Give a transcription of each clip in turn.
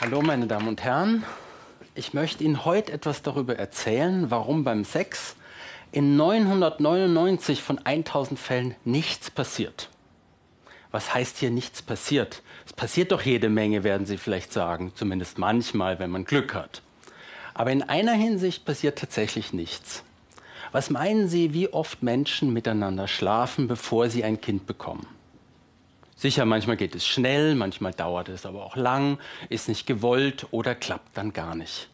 Hallo meine Damen und Herren, ich möchte Ihnen heute etwas darüber erzählen, warum beim Sex in 999 von 1000 Fällen nichts passiert. Was heißt hier nichts passiert? Es passiert doch jede Menge, werden Sie vielleicht sagen, zumindest manchmal, wenn man Glück hat. Aber in einer Hinsicht passiert tatsächlich nichts. Was meinen Sie, wie oft Menschen miteinander schlafen, bevor sie ein Kind bekommen? Sicher, manchmal geht es schnell, manchmal dauert es aber auch lang, ist nicht gewollt oder klappt dann gar nicht.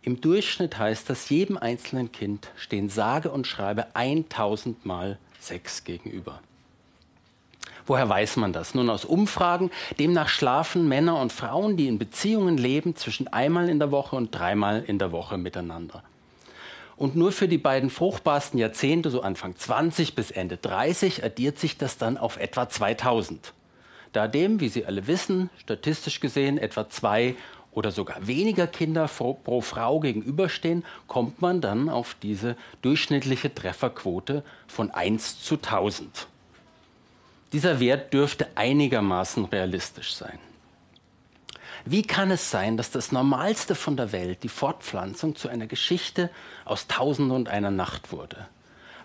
Im Durchschnitt heißt das, jedem einzelnen Kind stehen sage und schreibe 1000 Mal Sex gegenüber. Woher weiß man das? Nun aus Umfragen. Demnach schlafen Männer und Frauen, die in Beziehungen leben, zwischen einmal in der Woche und dreimal in der Woche miteinander. Und nur für die beiden fruchtbarsten Jahrzehnte, so Anfang 20 bis Ende 30, addiert sich das dann auf etwa 2000. Da dem, wie Sie alle wissen, statistisch gesehen etwa zwei oder sogar weniger Kinder pro Frau gegenüberstehen, kommt man dann auf diese durchschnittliche Trefferquote von 1 zu 1000. Dieser Wert dürfte einigermaßen realistisch sein. Wie kann es sein, dass das Normalste von der Welt, die Fortpflanzung, zu einer Geschichte aus Tausend und einer Nacht wurde?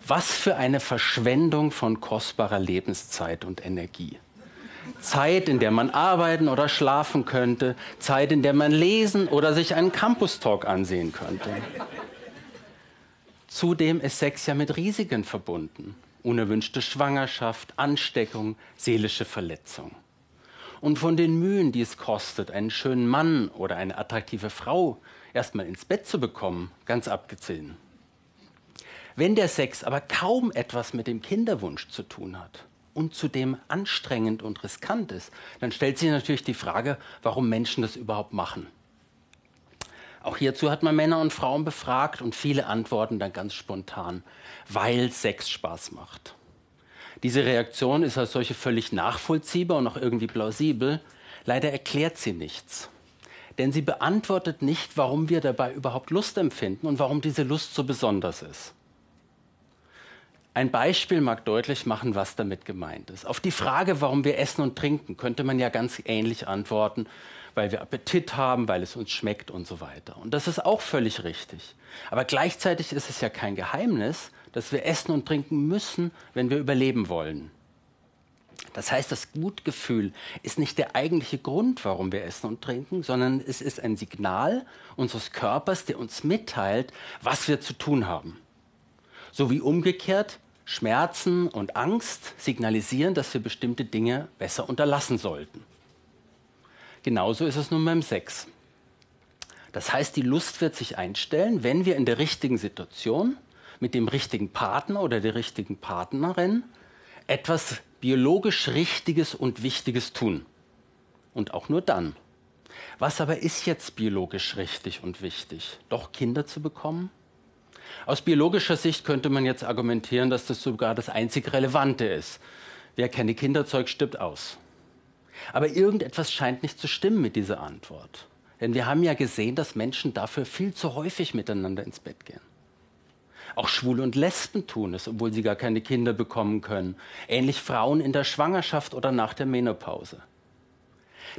Was für eine Verschwendung von kostbarer Lebenszeit und Energie. Zeit, in der man arbeiten oder schlafen könnte, Zeit, in der man lesen oder sich einen Campus-Talk ansehen könnte. Zudem ist Sex ja mit Risiken verbunden. Unerwünschte Schwangerschaft, Ansteckung, seelische Verletzung und von den Mühen, die es kostet, einen schönen Mann oder eine attraktive Frau erstmal ins Bett zu bekommen, ganz abgesehen. Wenn der Sex aber kaum etwas mit dem Kinderwunsch zu tun hat und zudem anstrengend und riskant ist, dann stellt sich natürlich die Frage, warum Menschen das überhaupt machen. Auch hierzu hat man Männer und Frauen befragt und viele antworten dann ganz spontan, weil Sex Spaß macht. Diese Reaktion ist als solche völlig nachvollziehbar und auch irgendwie plausibel. Leider erklärt sie nichts. Denn sie beantwortet nicht, warum wir dabei überhaupt Lust empfinden und warum diese Lust so besonders ist. Ein Beispiel mag deutlich machen, was damit gemeint ist. Auf die Frage, warum wir essen und trinken, könnte man ja ganz ähnlich antworten, weil wir Appetit haben, weil es uns schmeckt und so weiter. Und das ist auch völlig richtig. Aber gleichzeitig ist es ja kein Geheimnis, dass wir essen und trinken müssen, wenn wir überleben wollen. Das heißt, das Gutgefühl ist nicht der eigentliche Grund, warum wir essen und trinken, sondern es ist ein Signal unseres Körpers, der uns mitteilt, was wir zu tun haben. So wie umgekehrt Schmerzen und Angst signalisieren, dass wir bestimmte Dinge besser unterlassen sollten. Genauso ist es nun beim Sex. Das heißt, die Lust wird sich einstellen, wenn wir in der richtigen Situation mit dem richtigen Partner oder der richtigen Partnerin etwas biologisch Richtiges und Wichtiges tun. Und auch nur dann. Was aber ist jetzt biologisch richtig und wichtig? Doch Kinder zu bekommen? Aus biologischer Sicht könnte man jetzt argumentieren, dass das sogar das einzig Relevante ist. Wer keine Kinder zeugt, stirbt aus. Aber irgendetwas scheint nicht zu stimmen mit dieser Antwort. Denn wir haben ja gesehen, dass Menschen dafür viel zu häufig miteinander ins Bett gehen. Auch Schwule und Lesben tun es, obwohl sie gar keine Kinder bekommen können. Ähnlich Frauen in der Schwangerschaft oder nach der Menopause.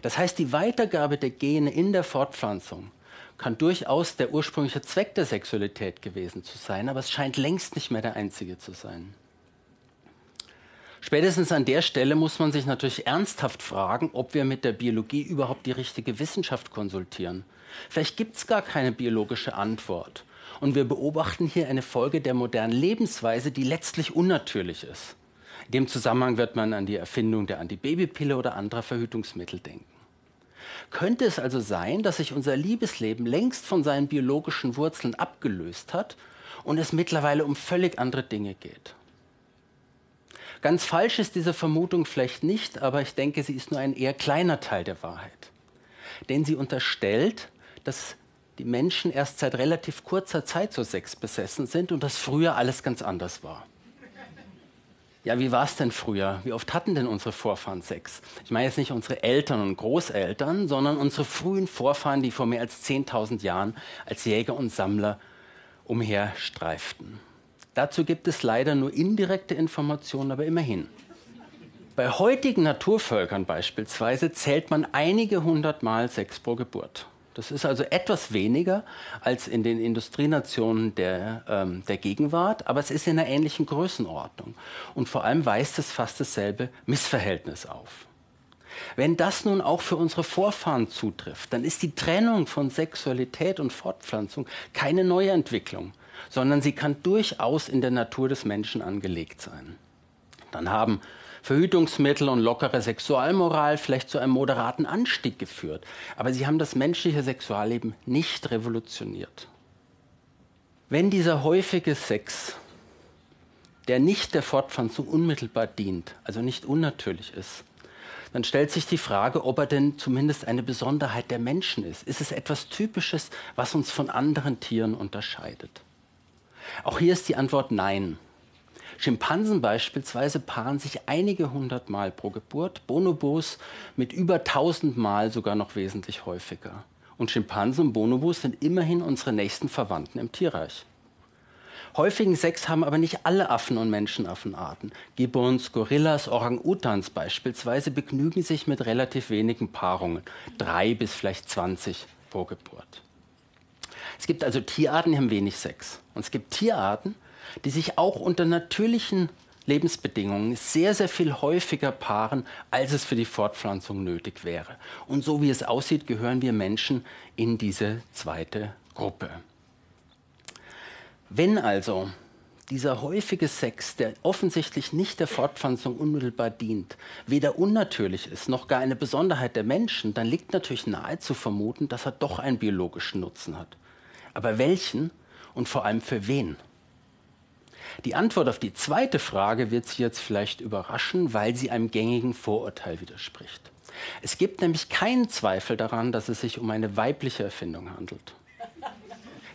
Das heißt, die Weitergabe der Gene in der Fortpflanzung kann durchaus der ursprüngliche Zweck der Sexualität gewesen zu sein, aber es scheint längst nicht mehr der einzige zu sein. Spätestens an der Stelle muss man sich natürlich ernsthaft fragen, ob wir mit der Biologie überhaupt die richtige Wissenschaft konsultieren. Vielleicht gibt es gar keine biologische Antwort. Und wir beobachten hier eine Folge der modernen Lebensweise, die letztlich unnatürlich ist. In dem Zusammenhang wird man an die Erfindung der Antibabypille oder anderer Verhütungsmittel denken. Könnte es also sein, dass sich unser Liebesleben längst von seinen biologischen Wurzeln abgelöst hat und es mittlerweile um völlig andere Dinge geht? Ganz falsch ist diese Vermutung vielleicht nicht, aber ich denke, sie ist nur ein eher kleiner Teil der Wahrheit. Denn sie unterstellt, dass die Menschen erst seit relativ kurzer Zeit so Sex besessen sind und dass früher alles ganz anders war. Ja, wie war es denn früher? Wie oft hatten denn unsere Vorfahren Sex? Ich meine jetzt nicht unsere Eltern und Großeltern, sondern unsere frühen Vorfahren, die vor mehr als 10.000 Jahren als Jäger und Sammler umherstreiften. Dazu gibt es leider nur indirekte Informationen, aber immerhin. Bei heutigen Naturvölkern beispielsweise zählt man einige hundert Mal Sex pro Geburt. Das ist also etwas weniger als in den Industrienationen der, ähm, der Gegenwart, aber es ist in einer ähnlichen Größenordnung. Und vor allem weist es fast dasselbe Missverhältnis auf. Wenn das nun auch für unsere Vorfahren zutrifft, dann ist die Trennung von Sexualität und Fortpflanzung keine neue Entwicklung, sondern sie kann durchaus in der Natur des Menschen angelegt sein. Dann haben Verhütungsmittel und lockere Sexualmoral vielleicht zu einem moderaten Anstieg geführt. Aber sie haben das menschliche Sexualleben nicht revolutioniert. Wenn dieser häufige Sex, der nicht der Fortpflanzung unmittelbar dient, also nicht unnatürlich ist, dann stellt sich die Frage, ob er denn zumindest eine Besonderheit der Menschen ist. Ist es etwas Typisches, was uns von anderen Tieren unterscheidet? Auch hier ist die Antwort nein. Schimpansen beispielsweise paaren sich einige hundert Mal pro Geburt, Bonobos mit über tausend Mal sogar noch wesentlich häufiger. Und Schimpansen und Bonobos sind immerhin unsere nächsten Verwandten im Tierreich. Häufigen Sex haben aber nicht alle Affen- und Menschenaffenarten. Gibbons, Gorillas, Orang-Utans beispielsweise begnügen sich mit relativ wenigen Paarungen, drei bis vielleicht 20 pro Geburt. Es gibt also Tierarten, die haben wenig Sex. Und es gibt Tierarten, die sich auch unter natürlichen Lebensbedingungen sehr, sehr viel häufiger paaren, als es für die Fortpflanzung nötig wäre. Und so wie es aussieht, gehören wir Menschen in diese zweite Gruppe. Wenn also dieser häufige Sex, der offensichtlich nicht der Fortpflanzung unmittelbar dient, weder unnatürlich ist noch gar eine Besonderheit der Menschen, dann liegt natürlich nahe zu vermuten, dass er doch einen biologischen Nutzen hat. Aber welchen und vor allem für wen? Die Antwort auf die zweite Frage wird Sie jetzt vielleicht überraschen, weil sie einem gängigen Vorurteil widerspricht. Es gibt nämlich keinen Zweifel daran, dass es sich um eine weibliche Erfindung handelt.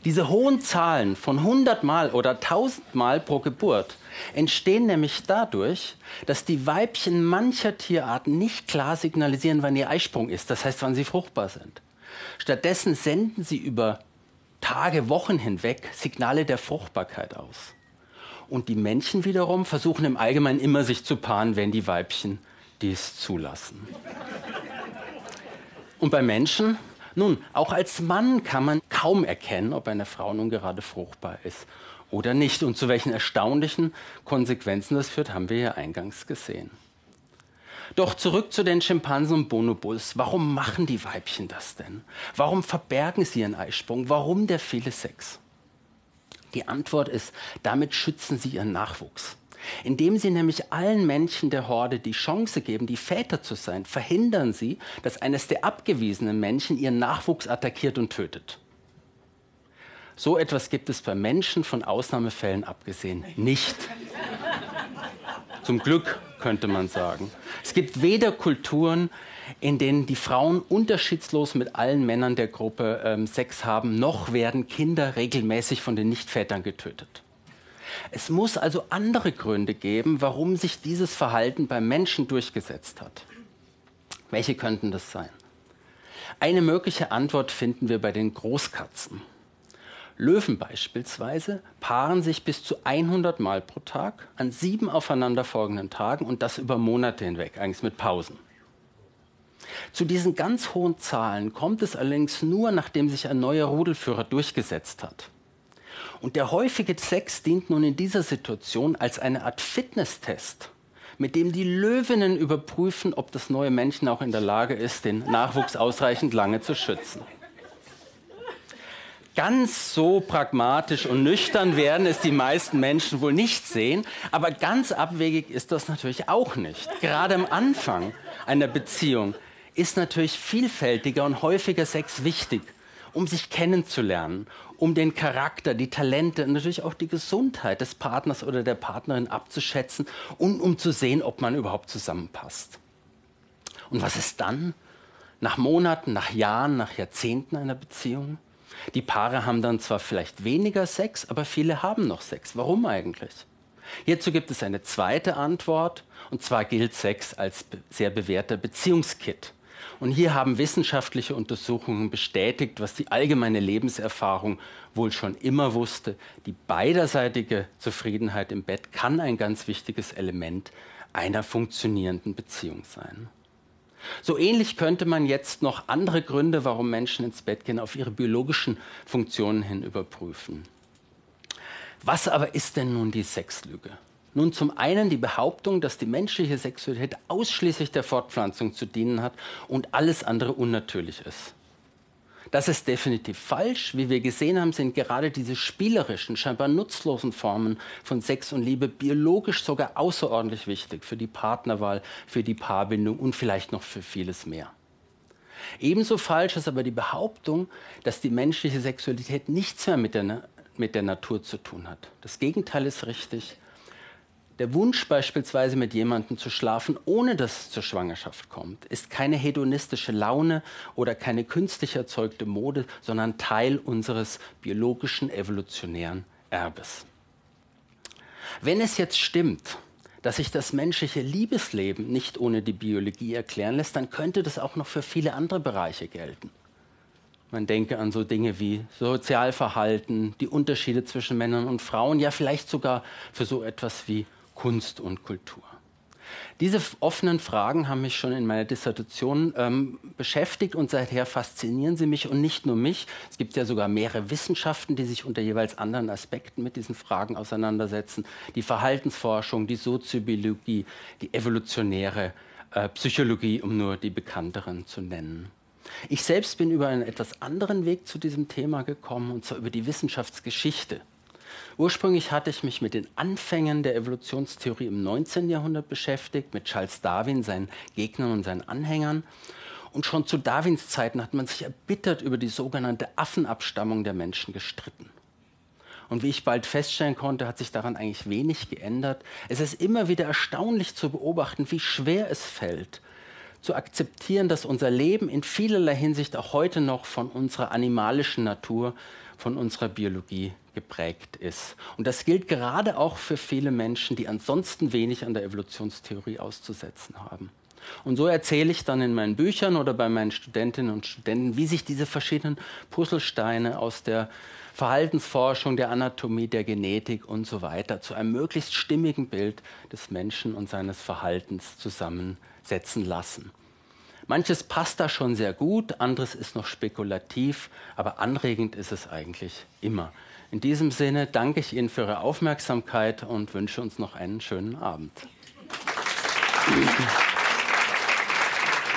Diese hohen Zahlen von 100 Mal oder 1000 Mal pro Geburt entstehen nämlich dadurch, dass die Weibchen mancher Tierarten nicht klar signalisieren, wann ihr Eisprung ist, das heißt, wann sie fruchtbar sind. Stattdessen senden sie über Tage, Wochen hinweg Signale der Fruchtbarkeit aus. Und die Männchen wiederum versuchen im Allgemeinen immer sich zu paaren, wenn die Weibchen dies zulassen. Und bei Menschen, nun, auch als Mann kann man kaum erkennen, ob eine Frau nun gerade fruchtbar ist oder nicht. Und zu welchen erstaunlichen Konsequenzen das führt, haben wir ja eingangs gesehen. Doch zurück zu den Schimpansen und Bonobos. Warum machen die Weibchen das denn? Warum verbergen sie ihren Eisprung? Warum der viele Sex? Die Antwort ist, damit schützen sie ihren Nachwuchs. Indem sie nämlich allen Männchen der Horde die Chance geben, die Väter zu sein, verhindern sie, dass eines der abgewiesenen Männchen ihren Nachwuchs attackiert und tötet. So etwas gibt es bei Menschen von Ausnahmefällen abgesehen nicht. Zum Glück könnte man sagen. Es gibt weder Kulturen, in denen die Frauen unterschiedslos mit allen Männern der Gruppe ähm, Sex haben, noch werden Kinder regelmäßig von den Nichtvätern getötet. Es muss also andere Gründe geben, warum sich dieses Verhalten beim Menschen durchgesetzt hat. Welche könnten das sein? Eine mögliche Antwort finden wir bei den Großkatzen. Löwen beispielsweise paaren sich bis zu 100 Mal pro Tag an sieben aufeinanderfolgenden Tagen und das über Monate hinweg, eigentlich mit Pausen. Zu diesen ganz hohen Zahlen kommt es allerdings nur, nachdem sich ein neuer Rudelführer durchgesetzt hat. Und der häufige Sex dient nun in dieser Situation als eine Art Fitnesstest, mit dem die Löwinnen überprüfen, ob das neue Männchen auch in der Lage ist, den Nachwuchs ausreichend lange zu schützen. Ganz so pragmatisch und nüchtern werden es die meisten Menschen wohl nicht sehen, aber ganz abwegig ist das natürlich auch nicht. Gerade am Anfang einer Beziehung ist natürlich vielfältiger und häufiger Sex wichtig, um sich kennenzulernen, um den Charakter, die Talente und natürlich auch die Gesundheit des Partners oder der Partnerin abzuschätzen und um zu sehen, ob man überhaupt zusammenpasst. Und was ist dann? Nach Monaten, nach Jahren, nach Jahrzehnten einer Beziehung? Die Paare haben dann zwar vielleicht weniger Sex, aber viele haben noch Sex. Warum eigentlich? Hierzu gibt es eine zweite Antwort, und zwar gilt Sex als sehr bewährter Beziehungskit. Und hier haben wissenschaftliche Untersuchungen bestätigt, was die allgemeine Lebenserfahrung wohl schon immer wusste. Die beiderseitige Zufriedenheit im Bett kann ein ganz wichtiges Element einer funktionierenden Beziehung sein. So ähnlich könnte man jetzt noch andere Gründe, warum Menschen ins Bett gehen, auf ihre biologischen Funktionen hin überprüfen. Was aber ist denn nun die Sexlüge? Nun zum einen die Behauptung, dass die menschliche Sexualität ausschließlich der Fortpflanzung zu dienen hat und alles andere unnatürlich ist. Das ist definitiv falsch. Wie wir gesehen haben, sind gerade diese spielerischen, scheinbar nutzlosen Formen von Sex und Liebe biologisch sogar außerordentlich wichtig für die Partnerwahl, für die Paarbindung und vielleicht noch für vieles mehr. Ebenso falsch ist aber die Behauptung, dass die menschliche Sexualität nichts mehr mit der, mit der Natur zu tun hat. Das Gegenteil ist richtig. Der Wunsch beispielsweise mit jemandem zu schlafen, ohne dass es zur Schwangerschaft kommt, ist keine hedonistische Laune oder keine künstlich erzeugte Mode, sondern Teil unseres biologischen evolutionären Erbes. Wenn es jetzt stimmt, dass sich das menschliche Liebesleben nicht ohne die Biologie erklären lässt, dann könnte das auch noch für viele andere Bereiche gelten. Man denke an so Dinge wie Sozialverhalten, die Unterschiede zwischen Männern und Frauen, ja vielleicht sogar für so etwas wie Kunst und Kultur. Diese offenen Fragen haben mich schon in meiner Dissertation ähm, beschäftigt und seither faszinieren sie mich und nicht nur mich. Es gibt ja sogar mehrere Wissenschaften, die sich unter jeweils anderen Aspekten mit diesen Fragen auseinandersetzen. Die Verhaltensforschung, die Soziobiologie, die evolutionäre äh, Psychologie, um nur die bekannteren zu nennen. Ich selbst bin über einen etwas anderen Weg zu diesem Thema gekommen, und zwar über die Wissenschaftsgeschichte. Ursprünglich hatte ich mich mit den Anfängen der Evolutionstheorie im 19. Jahrhundert beschäftigt, mit Charles Darwin, seinen Gegnern und seinen Anhängern. Und schon zu Darwins Zeiten hat man sich erbittert über die sogenannte Affenabstammung der Menschen gestritten. Und wie ich bald feststellen konnte, hat sich daran eigentlich wenig geändert. Es ist immer wieder erstaunlich zu beobachten, wie schwer es fällt, zu akzeptieren, dass unser Leben in vielerlei Hinsicht auch heute noch von unserer animalischen Natur, von unserer Biologie geprägt ist. Und das gilt gerade auch für viele Menschen, die ansonsten wenig an der Evolutionstheorie auszusetzen haben. Und so erzähle ich dann in meinen Büchern oder bei meinen Studentinnen und Studenten, wie sich diese verschiedenen Puzzlesteine aus der Verhaltensforschung, der Anatomie, der Genetik und so weiter zu einem möglichst stimmigen Bild des Menschen und seines Verhaltens zusammensetzen lassen. Manches passt da schon sehr gut, anderes ist noch spekulativ, aber anregend ist es eigentlich immer. In diesem Sinne danke ich Ihnen für Ihre Aufmerksamkeit und wünsche uns noch einen schönen Abend.